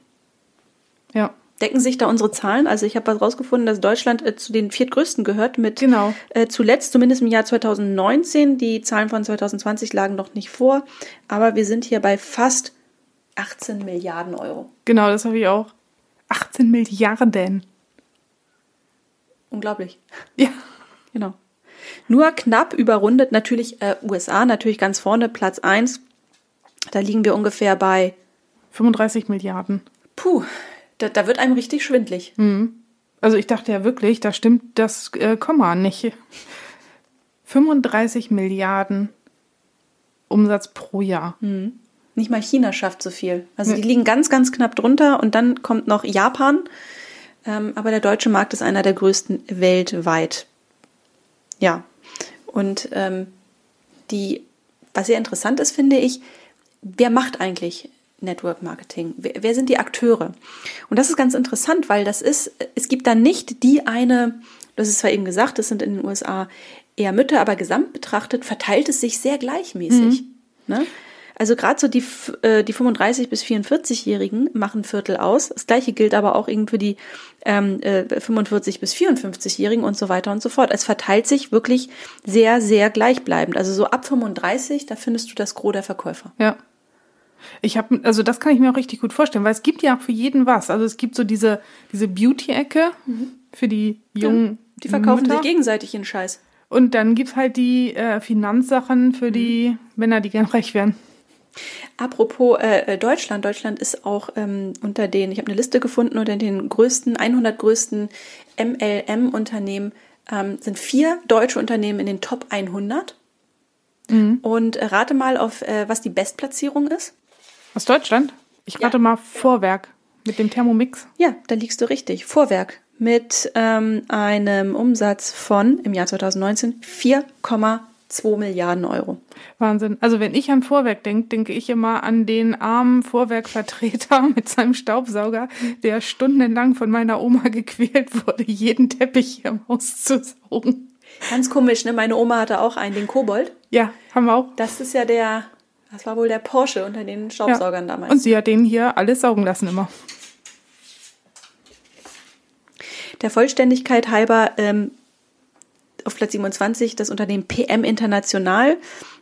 ja, Decken sich da unsere Zahlen? Also ich habe was rausgefunden, dass Deutschland äh, zu den viertgrößten gehört mit Genau. äh, zuletzt, zumindest im Jahr 2019. Die Zahlen von 2020 lagen noch nicht vor, aber wir sind hier bei fast 18 Milliarden Euro. genau, das habe ich auch. 18 Milliarden. Unglaublich. [laughs] Ja. Genau. Nur knapp überrundet natürlich äh, USA, natürlich ganz vorne, Platz 1. Da liegen wir ungefähr bei, 35 Milliarden. puh, da, da wird einem richtig schwindlig. Also ich dachte ja wirklich, da stimmt das äh, Komma nicht. 35 Milliarden Umsatz pro Jahr. Nicht mal China schafft so viel. Also die liegen ganz, ganz knapp drunter und dann kommt noch Japan. Ähm, aber der deutsche Markt ist einer der größten weltweit. Ja. Und ähm, die, was sehr interessant ist, finde ich, wer macht eigentlich Network Marketing? Wer, wer sind die Akteure? Und das ist ganz interessant, weil das ist, es gibt da nicht die eine, das ist zwar eben gesagt, das sind in den USA eher Mütter, aber gesamt betrachtet verteilt es sich sehr gleichmäßig. Ne? Also gerade so die, äh, die 35 bis 44-Jährigen machen Viertel aus. Das gleiche gilt aber auch eben für die ähm, äh, 45 bis 54-Jährigen und so weiter und so fort. Es verteilt sich wirklich sehr, sehr gleichbleibend. Also so ab 35, da findest du das Gros der Verkäufer. Ja. Ich habe, also das kann ich mir auch richtig gut vorstellen, weil es gibt ja auch für jeden was. Also es gibt so diese, diese Beauty-Ecke mhm. für die jungen. Ja, die verkaufen Mütter. sich gegenseitig den Scheiß. Und dann gibt's halt die äh, Finanzsachen für die mhm. Männer, die gern reich werden. Apropos äh, äh, Deutschland, Deutschland ist auch ähm, unter den, ich habe eine Liste gefunden, unter den größten, 100 größten MLM-Unternehmen ähm, sind vier deutsche Unternehmen in den Top 100. Mhm. Und äh, rate mal auf, äh, was die Bestplatzierung ist. Aus Deutschland? Ich rate ja. mal Vorwerk mit dem Thermomix. Ja, da liegst du richtig. Vorwerk mit ähm, einem Umsatz von im Jahr 2019 4,2 2 Milliarden Euro. Wahnsinn. Also wenn ich an Vorwerk denke, denke ich immer an den armen Vorwerkvertreter [laughs] mit seinem Staubsauger, der stundenlang von meiner Oma gequält wurde, jeden Teppich hier im Haus zu saugen. Ganz komisch, ne? Meine Oma hatte auch einen, den Kobold. Ja, haben wir auch. Das ist ja der, das war wohl der Porsche unter den Staubsaugern ja. damals. Und sie hat den hier alles saugen lassen immer. Der Vollständigkeit halber ähm, auf Platz 27 das Unternehmen PM International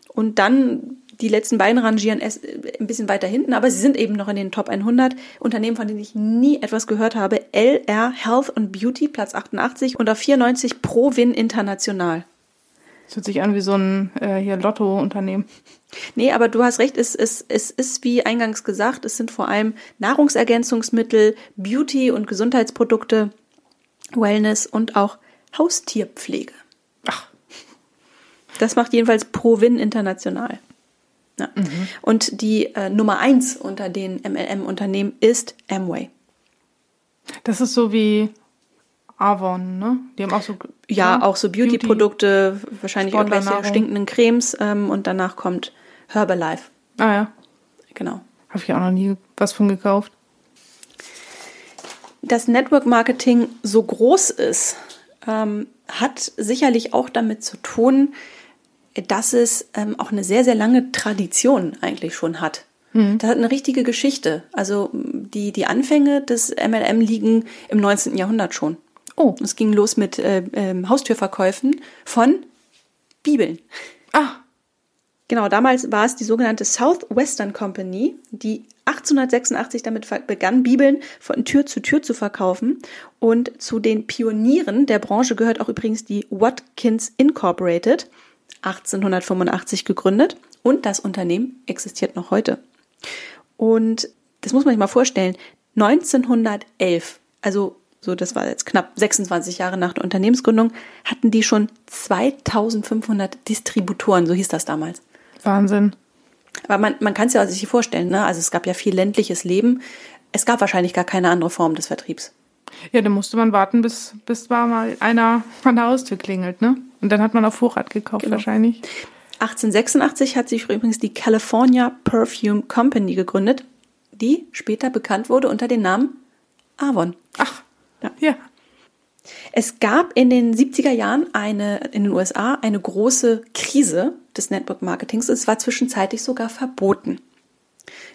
und dann die letzten beiden rangieren es ein bisschen weiter hinten, aber sie sind eben noch in den Top 100 Unternehmen, von denen ich nie etwas gehört habe. LR Health and Beauty, Platz 88 und auf 94 Provin International. Das hört sich an wie so ein äh, hier Lotto-Unternehmen. Nee, aber du hast recht, es, es, es ist wie eingangs gesagt, es sind vor allem Nahrungsergänzungsmittel, Beauty- und Gesundheitsprodukte, Wellness und auch Haustierpflege. Das macht jedenfalls Provin international. Ja. Mhm. Und die äh, Nummer eins unter den MLM-Unternehmen ist Amway. Das ist so wie Avon, ne? Die haben auch so. Ja, ja auch so Beauty-Produkte, Beauty, wahrscheinlich irgendwelche stinkenden Cremes ähm, und danach kommt Herbalife. Ah ja. Genau. Habe ich auch noch nie was von gekauft. Das Network Marketing so groß ist, ähm, hat sicherlich auch damit zu tun, dass es ähm, auch eine sehr, sehr lange Tradition eigentlich schon hat. Mhm. Das hat eine richtige Geschichte. Also die, die Anfänge des MLM liegen im 19. Jahrhundert schon. Oh. Es ging los mit äh, äh, Haustürverkäufen von Bibeln. Ah. Genau, damals war es die sogenannte Southwestern Company, die 1886 damit begann, Bibeln von Tür zu Tür zu verkaufen. Und zu den Pionieren der Branche gehört auch übrigens die Watkins Incorporated, 1885 gegründet. Und das Unternehmen existiert noch heute. Und das muss man sich mal vorstellen. 1911, also so das war jetzt knapp 26 Jahre nach der Unternehmensgründung, hatten die schon 2500 Distributoren, so hieß das damals. Wahnsinn. Aber man, man kann es ja sich vorstellen, ne? Also es gab ja viel ländliches Leben. Es gab wahrscheinlich gar keine andere Form des Vertriebs. Ja, da musste man warten, bis, bis mal einer an der Haustür klingelt, ne? Und dann hat man auf Vorrat gekauft genau. wahrscheinlich. 1886 hat sich übrigens die California Perfume Company gegründet, die später bekannt wurde unter dem Namen Avon. Ach, ja. ja. Es gab in den 70er Jahren eine, in den USA eine große Krise des Network Marketings. Es war zwischenzeitlich sogar verboten.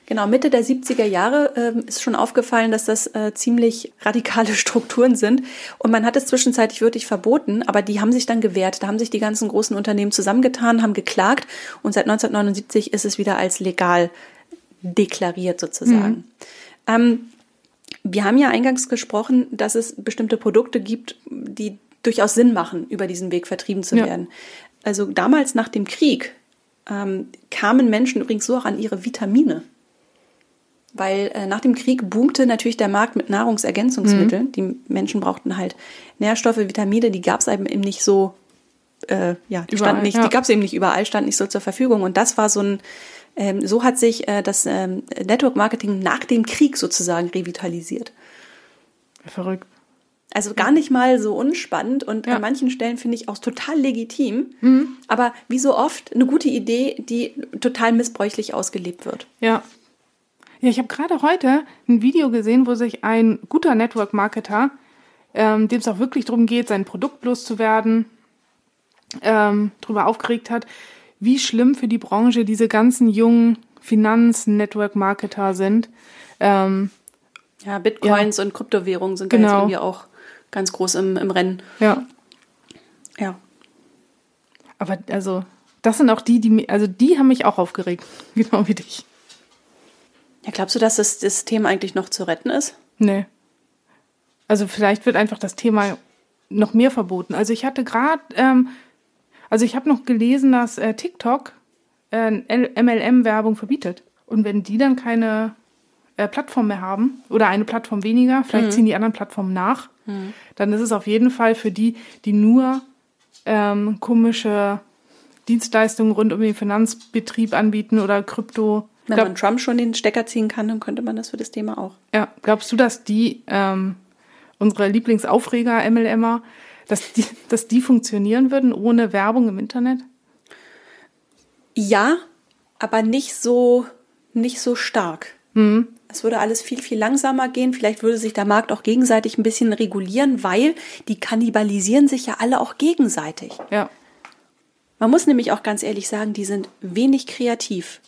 Genau, Mitte der 70er Jahre äh, ist schon aufgefallen, dass das äh, ziemlich radikale [laughs] Strukturen sind. Und man hat es zwischenzeitlich wirklich verboten, aber die haben sich dann gewehrt. Da haben sich die ganzen großen Unternehmen zusammengetan, haben geklagt und seit 1979 ist es wieder als legal deklariert sozusagen. Mhm. Ähm, wir haben ja eingangs gesprochen, dass es bestimmte Produkte gibt, die durchaus Sinn machen, über diesen Weg vertrieben zu ja. werden. Also damals nach dem Krieg ähm, kamen Menschen übrigens so auch an ihre Vitamine. Weil äh, nach dem Krieg boomte natürlich der Markt mit Nahrungsergänzungsmitteln. Mhm. Die Menschen brauchten halt Nährstoffe, Vitamine, die gab es eben nicht so, äh, ja, die, überall, nicht, ja. die gab es eben nicht überall, stand nicht so zur Verfügung. Und das war so ein, ähm, so hat sich äh, das ähm, Network Marketing nach dem Krieg sozusagen revitalisiert. Verrückt. Also gar nicht mal so unspannend und ja. an manchen Stellen finde ich auch total legitim. Mhm. Aber wie so oft eine gute Idee, die total missbräuchlich ausgelebt wird. Ja. Ja, ich habe gerade heute ein Video gesehen, wo sich ein guter Network-Marketer, ähm, dem es auch wirklich darum geht, sein Produkt loszuwerden, ähm, darüber aufgeregt hat, wie schlimm für die Branche diese ganzen jungen Finanz-Network-Marketer sind. Ähm, ja, Bitcoins ja. und Kryptowährungen sind genau. da jetzt genau. irgendwie auch ganz groß im, im Rennen. Ja. Ja. Aber also, das sind auch die, die also die haben mich auch aufgeregt, [laughs] genau wie dich. Ja, glaubst du, dass das System eigentlich noch zu retten ist? Nee. Also vielleicht wird einfach das Thema noch mehr verboten. Also ich hatte gerade, ähm, also ich habe noch gelesen, dass äh, TikTok äh, MLM-Werbung verbietet. Und wenn die dann keine äh, Plattform mehr haben oder eine Plattform weniger, vielleicht mhm. ziehen die anderen Plattformen nach, mhm. dann ist es auf jeden Fall für die, die nur ähm, komische Dienstleistungen rund um den Finanzbetrieb anbieten oder Krypto. Wenn Glaub, man Trump schon den Stecker ziehen kann, dann könnte man das für das Thema auch. Ja, glaubst du, dass die, ähm, unsere Lieblingsaufreger, MLMer, dass die, dass die funktionieren würden ohne Werbung im Internet? Ja, aber nicht so, nicht so stark. Mhm. Es würde alles viel, viel langsamer gehen. Vielleicht würde sich der Markt auch gegenseitig ein bisschen regulieren, weil die kannibalisieren sich ja alle auch gegenseitig. Ja. Man muss nämlich auch ganz ehrlich sagen, die sind wenig kreativ.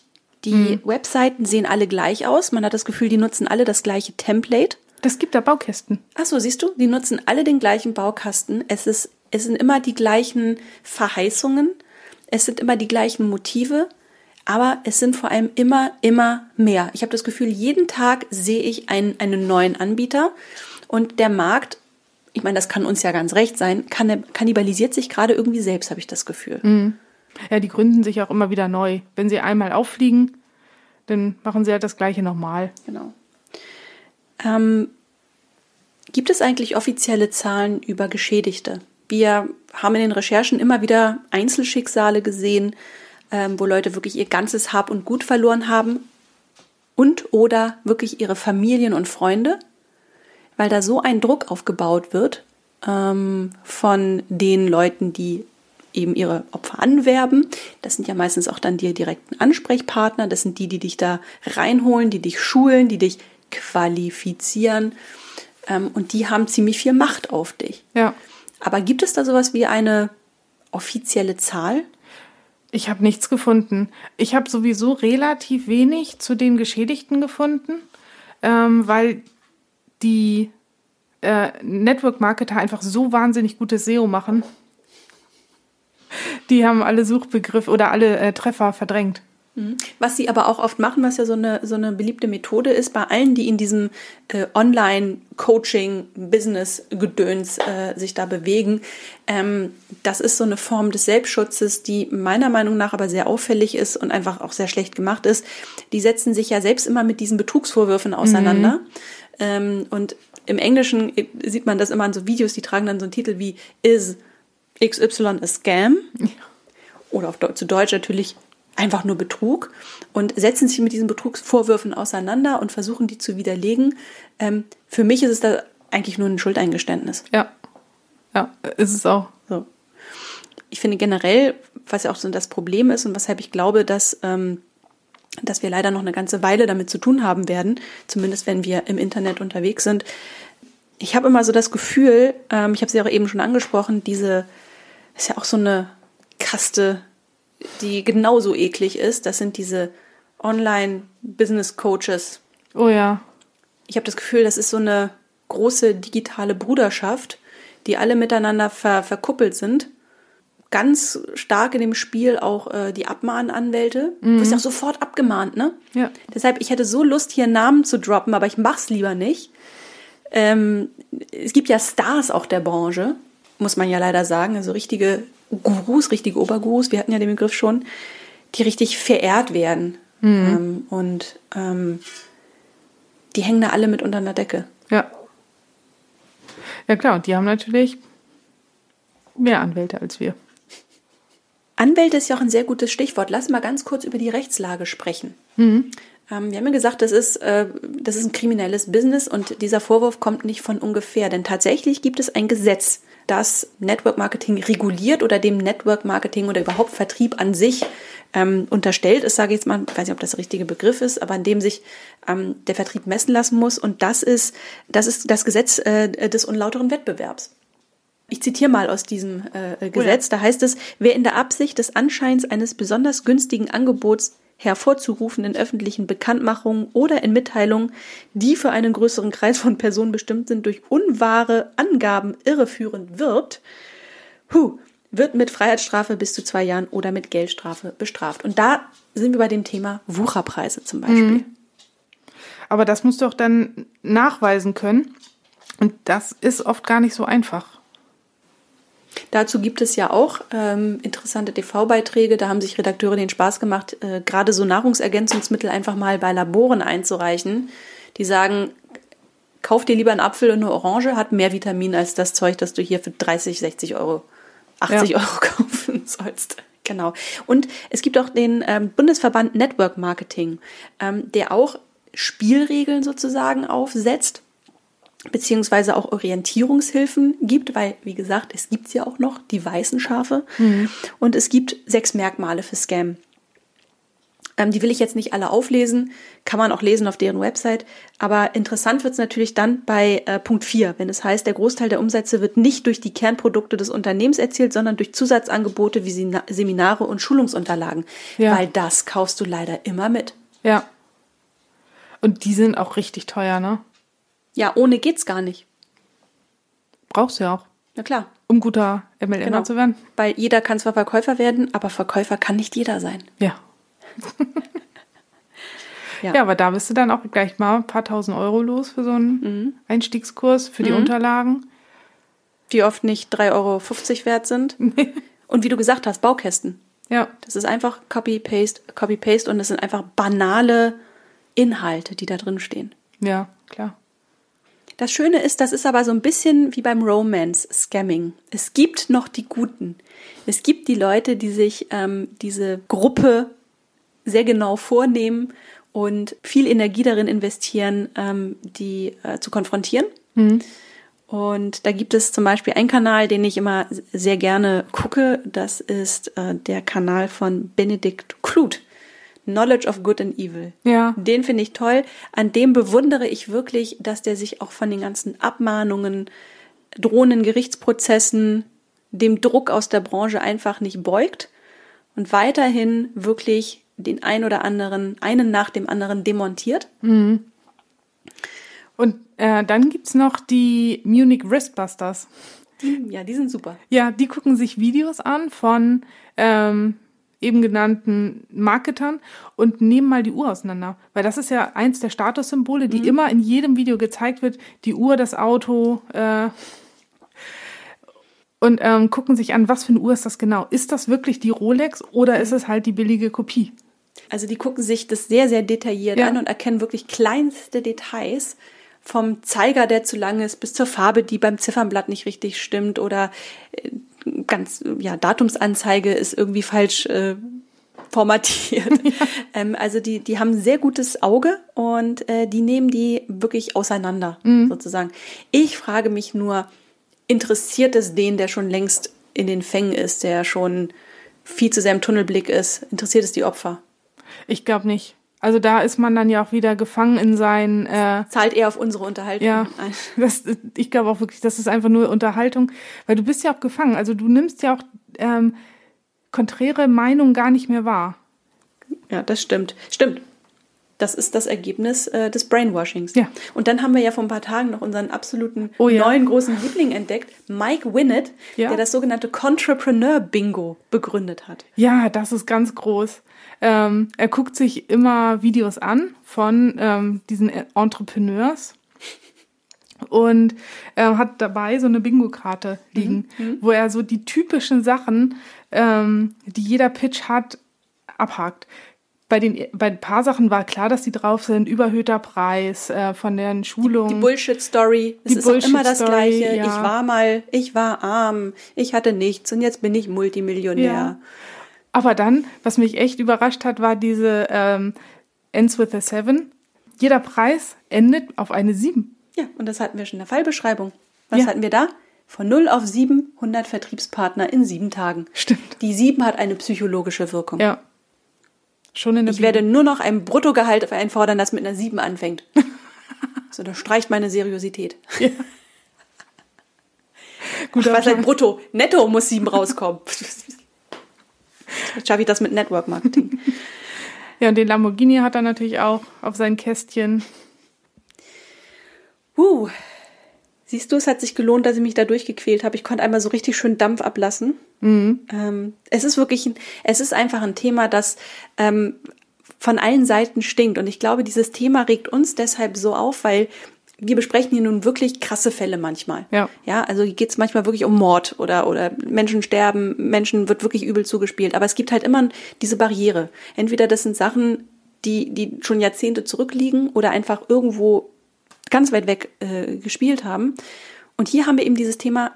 Die mhm. Webseiten sehen alle gleich aus. Man hat das Gefühl, die nutzen alle das gleiche Template. Das gibt da Baukästen. Ach so, siehst du, die nutzen alle den gleichen Baukasten. Es ist, es sind immer die gleichen Verheißungen. Es sind immer die gleichen Motive aber es sind vor allem immer, immer mehr. Ich habe das Gefühl, jeden Tag sehe ich einen, einen neuen Anbieter und der Markt, ich meine, das kann uns ja ganz recht sein, kann, kannibalisiert sich gerade irgendwie selbst, habe ich das Gefühl. Mhm. Ja, die gründen sich auch immer wieder neu. Wenn sie einmal auffliegen, dann machen sie halt das Gleiche nochmal. Genau. Ähm, gibt es eigentlich offizielle Zahlen über Geschädigte? Wir haben in den Recherchen immer wieder Einzelschicksale gesehen, ähm, wo Leute wirklich ihr ganzes Hab und Gut verloren haben und oder wirklich ihre Familien und Freunde, weil da so ein Druck aufgebaut wird ähm, von den Leuten, die eben ihre Opfer anwerben. Das sind ja meistens auch dann die direkten Ansprechpartner. Das sind die, die dich da reinholen, die dich schulen, die dich qualifizieren. Ähm, und die haben ziemlich viel Macht auf dich. Ja. Aber gibt es da sowas wie eine offizielle Zahl? Ich habe nichts gefunden. Ich habe sowieso relativ wenig zu den Geschädigten gefunden, ähm, weil die äh, Network-Marketer einfach so wahnsinnig gutes SEO machen. Die haben alle Suchbegriffe oder alle äh, Treffer verdrängt. Mhm. Was sie aber auch oft machen, was ja so eine, so eine beliebte Methode ist, bei allen, die in diesem äh, Online-Coaching-Business-Gedöns äh, sich da bewegen, ähm, das ist so eine Form des Selbstschutzes, die meiner Meinung nach aber sehr auffällig ist und einfach auch sehr schlecht gemacht ist. Die setzen sich ja selbst immer mit diesen Betrugsvorwürfen auseinander. Mhm. Ähm, und im Englischen sieht man das immer in so Videos, die tragen dann so einen Titel wie Is XY a Scam? Oder auf, zu Deutsch natürlich einfach nur Betrug und setzen sich mit diesen Betrugsvorwürfen auseinander und versuchen die zu widerlegen. Ähm, für mich ist es da eigentlich nur ein Schuldeingeständnis. Ja, ja, ist es auch. So. Ich finde generell, was ja auch so das Problem ist und weshalb ich glaube, dass, ähm, dass wir leider noch eine ganze Weile damit zu tun haben werden, zumindest wenn wir im Internet unterwegs sind. Ich habe immer so das Gefühl, ähm, ich habe sie auch eben schon angesprochen, diese ist ja auch so eine Kaste die genauso eklig ist. Das sind diese Online-Business-Coaches. Oh ja. Ich habe das Gefühl, das ist so eine große digitale Bruderschaft, die alle miteinander ver verkuppelt sind. Ganz stark in dem Spiel auch äh, die Abmahnanwälte. Mhm. Du wirst ja auch sofort abgemahnt, ne? Ja. Deshalb, ich hätte so Lust, hier Namen zu droppen, aber ich mach's lieber nicht. Ähm, es gibt ja Stars auch der Branche, muss man ja leider sagen. Also richtige Gurus, richtige Obergurus, wir hatten ja den Begriff schon, die richtig verehrt werden. Mhm. Ähm, und ähm, die hängen da alle mit unter einer Decke. Ja. Ja klar, und die haben natürlich mehr Anwälte als wir. Anwälte ist ja auch ein sehr gutes Stichwort. Lass mal ganz kurz über die Rechtslage sprechen. Mhm. Ähm, wir haben ja gesagt, das ist, äh, das ist ein kriminelles Business und dieser Vorwurf kommt nicht von ungefähr, denn tatsächlich gibt es ein Gesetz, das Network Marketing reguliert oder dem Network Marketing oder überhaupt Vertrieb an sich ähm, unterstellt ist, sage ich jetzt mal, ich weiß nicht, ob das der richtige Begriff ist, aber in dem sich ähm, der Vertrieb messen lassen muss. Und das ist, das ist das Gesetz äh, des unlauteren Wettbewerbs. Ich zitiere mal aus diesem äh, Gesetz. Da heißt es, wer in der Absicht des Anscheins eines besonders günstigen Angebots hervorzurufen in öffentlichen Bekanntmachungen oder in Mitteilungen, die für einen größeren Kreis von Personen bestimmt sind, durch unwahre Angaben irreführend wirbt, huh, wird mit Freiheitsstrafe bis zu zwei Jahren oder mit Geldstrafe bestraft. Und da sind wir bei dem Thema Wucherpreise zum Beispiel. Mhm. Aber das musst du auch dann nachweisen können. Und das ist oft gar nicht so einfach. Dazu gibt es ja auch ähm, interessante TV-Beiträge. Da haben sich Redakteure den Spaß gemacht, äh, gerade so Nahrungsergänzungsmittel einfach mal bei Laboren einzureichen. Die sagen, kauf dir lieber einen Apfel und eine Orange, hat mehr Vitamin als das Zeug, das du hier für 30, 60 Euro, 80 ja. Euro [laughs] kaufen sollst. Genau. Und es gibt auch den ähm, Bundesverband Network Marketing, ähm, der auch Spielregeln sozusagen aufsetzt beziehungsweise auch Orientierungshilfen gibt, weil, wie gesagt, es gibt ja auch noch, die weißen Schafe. Mhm. Und es gibt sechs Merkmale für Scam. Ähm, die will ich jetzt nicht alle auflesen, kann man auch lesen auf deren Website. Aber interessant wird es natürlich dann bei äh, Punkt 4, wenn es heißt, der Großteil der Umsätze wird nicht durch die Kernprodukte des Unternehmens erzielt, sondern durch Zusatzangebote wie Seminare und Schulungsunterlagen. Ja. Weil das kaufst du leider immer mit. Ja. Und die sind auch richtig teuer, ne? Ja, ohne geht's gar nicht. Brauchst du ja auch. Na klar. Um guter MLMer genau. zu werden. Weil jeder kann zwar Verkäufer werden, aber Verkäufer kann nicht jeder sein. Ja. [laughs] ja. ja. aber da bist du dann auch gleich mal ein paar tausend Euro los für so einen mhm. Einstiegskurs, für die mhm. Unterlagen. Die oft nicht 3,50 Euro wert sind. [laughs] und wie du gesagt hast, Baukästen. Ja. Das ist einfach Copy-Paste, Copy-Paste und das sind einfach banale Inhalte, die da drin stehen. Ja, klar. Das Schöne ist, das ist aber so ein bisschen wie beim Romance-Scamming. Es gibt noch die Guten. Es gibt die Leute, die sich ähm, diese Gruppe sehr genau vornehmen und viel Energie darin investieren, ähm, die äh, zu konfrontieren. Mhm. Und da gibt es zum Beispiel einen Kanal, den ich immer sehr gerne gucke. Das ist äh, der Kanal von Benedikt Kluth. Knowledge of Good and Evil. Ja. Den finde ich toll. An dem bewundere ich wirklich, dass der sich auch von den ganzen Abmahnungen, drohenden Gerichtsprozessen, dem Druck aus der Branche einfach nicht beugt und weiterhin wirklich den ein oder anderen, einen nach dem anderen demontiert. Mhm. Und äh, dann gibt es noch die Munich Wristbusters. Die, ja, die sind super. Ja, die gucken sich Videos an von ähm, eben genannten Marketern und nehmen mal die Uhr auseinander. Weil das ist ja eins der Statussymbole, die mhm. immer in jedem Video gezeigt wird. Die Uhr, das Auto. Äh, und ähm, gucken sich an, was für eine Uhr ist das genau. Ist das wirklich die Rolex oder ist es halt die billige Kopie? Also die gucken sich das sehr, sehr detailliert ja. an und erkennen wirklich kleinste Details vom Zeiger, der zu lang ist, bis zur Farbe, die beim Ziffernblatt nicht richtig stimmt oder äh, ganz, ja, Datumsanzeige ist irgendwie falsch äh, formatiert. [laughs] Ja. Ähm, also die, die haben ein sehr gutes Auge und äh, die nehmen die wirklich auseinander, mhm. sozusagen. Ich frage mich nur, interessiert es den, der schon längst in den Fängen ist, der schon viel zu sehr im Tunnelblick ist, interessiert es die Opfer? Ich glaube nicht. Also da ist man dann ja auch wieder gefangen in sein. Äh, Zahlt eher auf unsere Unterhaltung. Ja, [laughs] das, ich glaube auch wirklich, das ist einfach nur Unterhaltung, weil du bist ja auch gefangen. Also du nimmst ja auch ähm, konträre Meinungen gar nicht mehr wahr. Ja, das stimmt. Stimmt. Das ist das Ergebnis äh, des Brainwashings. Ja. Und dann haben wir ja vor ein paar Tagen noch unseren absoluten oh, ja. neuen großen Liebling entdeckt, Mike Winnett, ja. der das sogenannte Contrepreneur Bingo begründet hat. Ja, das ist ganz groß. Ähm, er guckt sich immer Videos an von ähm, diesen Entrepreneurs und äh, hat dabei so eine Bingo-Karte liegen, mhm. mhm. wo er so die typischen Sachen, ähm, die jeder Pitch hat, abhakt. Bei, den, bei ein paar Sachen war klar, dass die drauf sind. Überhöhter Preis äh, von den Schulungen. Die, die Bullshit-Story. Es ist Bullshit immer das Gleiche. Ja. Ich war mal, ich war arm, ich hatte nichts und jetzt bin ich Multimillionär. Ja. Aber dann, was mich echt überrascht hat, war diese ähm, Ends with a Seven. Jeder Preis endet auf eine Sieben. Ja, und das hatten wir schon in der Fallbeschreibung. Was ja. hatten wir da? Von 0 auf 7, 100 Vertriebspartner in sieben Tagen. Stimmt. Die 7 hat eine psychologische Wirkung. Ja. Schon in der Ich Bibel. werde nur noch ein Bruttogehalt einfordern, das mit einer 7 anfängt. [laughs] so, das streicht meine Seriosität. Ja. Gut, was halt brutto? Netto muss 7 rauskommen. [laughs] [laughs] Schaffe ich das mit Network Marketing. [laughs] ja, und den Lamborghini hat er natürlich auch auf sein Kästchen. Uh, siehst du, es hat sich gelohnt, dass ich mich da durchgequält habe. Ich konnte einmal so richtig schön Dampf ablassen. Mhm. Ähm, es ist wirklich, ein, es ist einfach ein Thema, das ähm, von allen Seiten stinkt. Und ich glaube, dieses Thema regt uns deshalb so auf, weil wir besprechen hier nun wirklich krasse Fälle manchmal. Ja. Ja, also hier geht es manchmal wirklich um Mord oder, oder Menschen sterben, Menschen wird wirklich übel zugespielt. Aber es gibt halt immer diese Barriere. Entweder das sind Sachen, die, die schon Jahrzehnte zurückliegen oder einfach irgendwo ganz weit weg äh, gespielt haben. Und hier haben wir eben dieses Thema,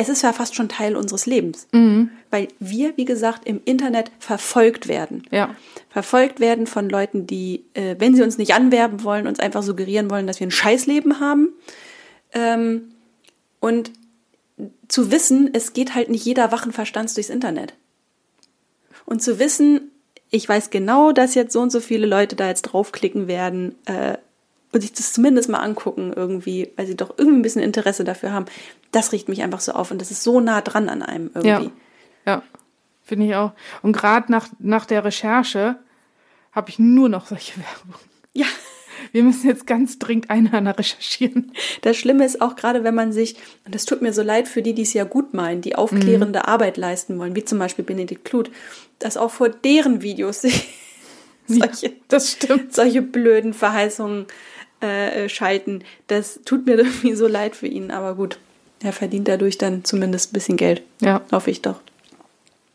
es ist ja fast schon Teil unseres Lebens. Weil wir, wie gesagt, im Internet verfolgt werden. Ja. Verfolgt werden von Leuten, die, äh, wenn sie uns nicht anwerben wollen, uns einfach suggerieren wollen, dass wir ein Scheißleben haben. Ähm, und zu wissen, es geht halt nicht jeder wachen Verstands durchs Internet. Und zu wissen, ich weiß genau, dass jetzt so und so viele Leute da jetzt draufklicken werden äh, und sich das zumindest mal angucken irgendwie, weil sie doch irgendwie ein bisschen Interesse dafür haben, das riecht mich einfach so auf und das ist so nah dran an einem irgendwie. Ja. Ja. Finde ich auch. Und gerade nach, nach der Recherche habe ich nur noch solche [laughs] Werbung. Ja. Wir müssen jetzt ganz dringend Einhörner recherchieren. Das Schlimme ist auch gerade, wenn man sich, und das tut mir so leid für die, die es ja gut meinen, die aufklärende Arbeit leisten wollen, wie zum Beispiel Benedikt Kluth, dass auch vor deren Videos sich solche, Das stimmt. solche blöden Verheißungen äh, schalten. Das tut mir [laughs] irgendwie so leid für ihn, aber gut. Er verdient dadurch dann zumindest ein bisschen Geld. Ja. Hoffe ich doch.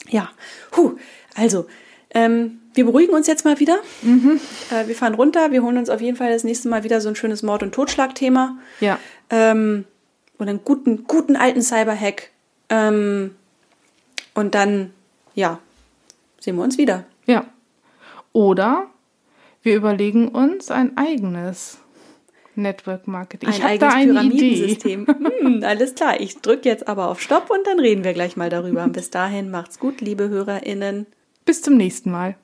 Ja, Puh. also, ähm, wir beruhigen uns jetzt mal wieder. Äh, wir fahren runter. Wir holen uns auf jeden Fall das nächste Mal wieder so ein schönes Mord- und Totschlagthema. Ja. Ähm, oder einen guten, guten alten Cyberhack. Ähm, und dann, ja, sehen wir uns wieder. Ja. Oder wir überlegen uns ein eigenes Network Marketing. Ein ich habe da eigenes eine Idee. Pyramidensystem. [laughs] Hm, alles klar. Ich drücke jetzt aber auf Stopp und dann reden wir gleich mal darüber. Bis dahin macht's gut, liebe HörerInnen. Bis zum nächsten Mal.